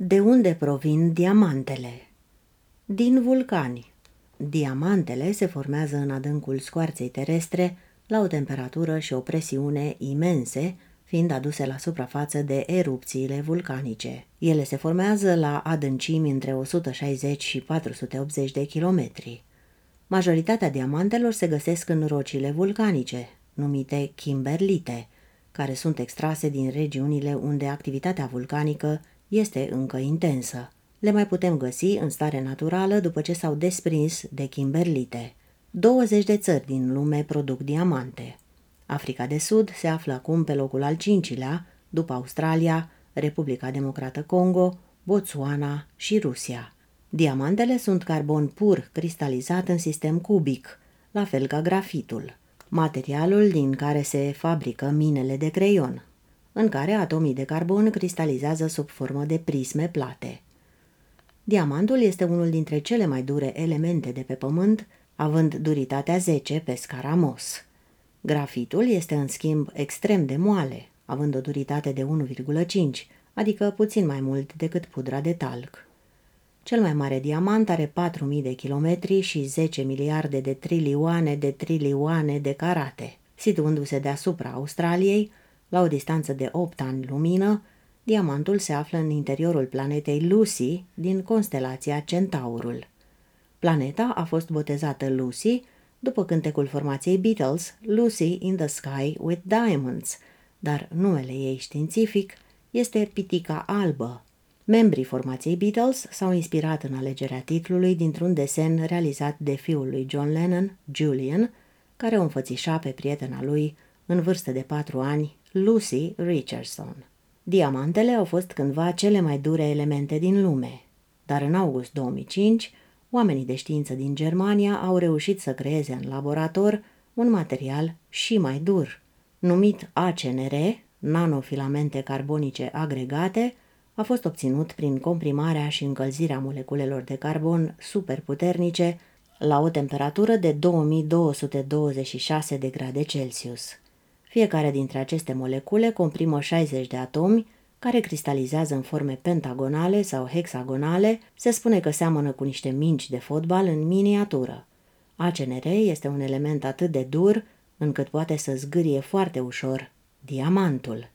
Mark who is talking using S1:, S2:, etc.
S1: De unde provin diamantele? Din vulcani. Diamantele se formează în adâncul scoarței terestre la o temperatură și o presiune imense, fiind aduse la suprafață de erupțiile vulcanice. Ele se formează la adâncimi între 160 și 480 de kilometri. Majoritatea diamantelor se găsesc în rocile vulcanice, numite kimberlite, care sunt extrase din regiunile unde activitatea vulcanică este încă intensă. Le mai putem găsi în stare naturală după ce s-au desprins de kimberlite. 20 de țări din lume produc diamante. Africa de Sud se află acum pe locul al cincilea, după Australia, Republica Democrată Congo, Botswana și Rusia. Diamantele sunt carbon pur cristalizat în sistem cubic, la fel ca grafitul, materialul din care se fabrică minele de creion, în care atomii de carbon cristalizează sub formă de prisme plate. Diamantul este unul dintre cele mai dure elemente de pe pământ, având duritatea 10 pe scara Mohs. Grafitul este în schimb extrem de moale, având o duritate de 1,5, adică puțin mai mult decât pudra de talc. Cel mai mare diamant are 4.000 de kilometri și 10 miliarde de trilioane de trilioane de carate. Situându-se deasupra Australiei, la o distanță de 8 ani lumină, diamantul se află în interiorul planetei Lucy din constelația Centaurul. Planeta a fost botezată Lucy după cântecul formației Beatles, Lucy in the Sky with Diamonds, dar numele ei științific este Pitica Albă. Membrii formației Beatles s-au inspirat în alegerea titlului dintr-un desen realizat de fiul lui John Lennon, Julian, care o înfățișa pe prietena lui, în vârstă de patru ani, Lucy Richardson. Diamantele au fost cândva cele mai dure elemente din lume, dar în august 2005, oamenii de știință din Germania au reușit să creeze în laborator un material și mai dur, numit ACNR, nanofilamente carbonice agregate, a fost obținut prin comprimarea și încălzirea moleculelor de carbon superputernice la o temperatură de 2226 de grade Celsius. Fiecare dintre aceste molecule comprimă 60 de atomi care cristalizează în forme pentagonale sau hexagonale, se spune că seamănă cu niște minci de fotbal în miniatură. ACNR este un element atât de dur încât poate să zgârie foarte ușor diamantul.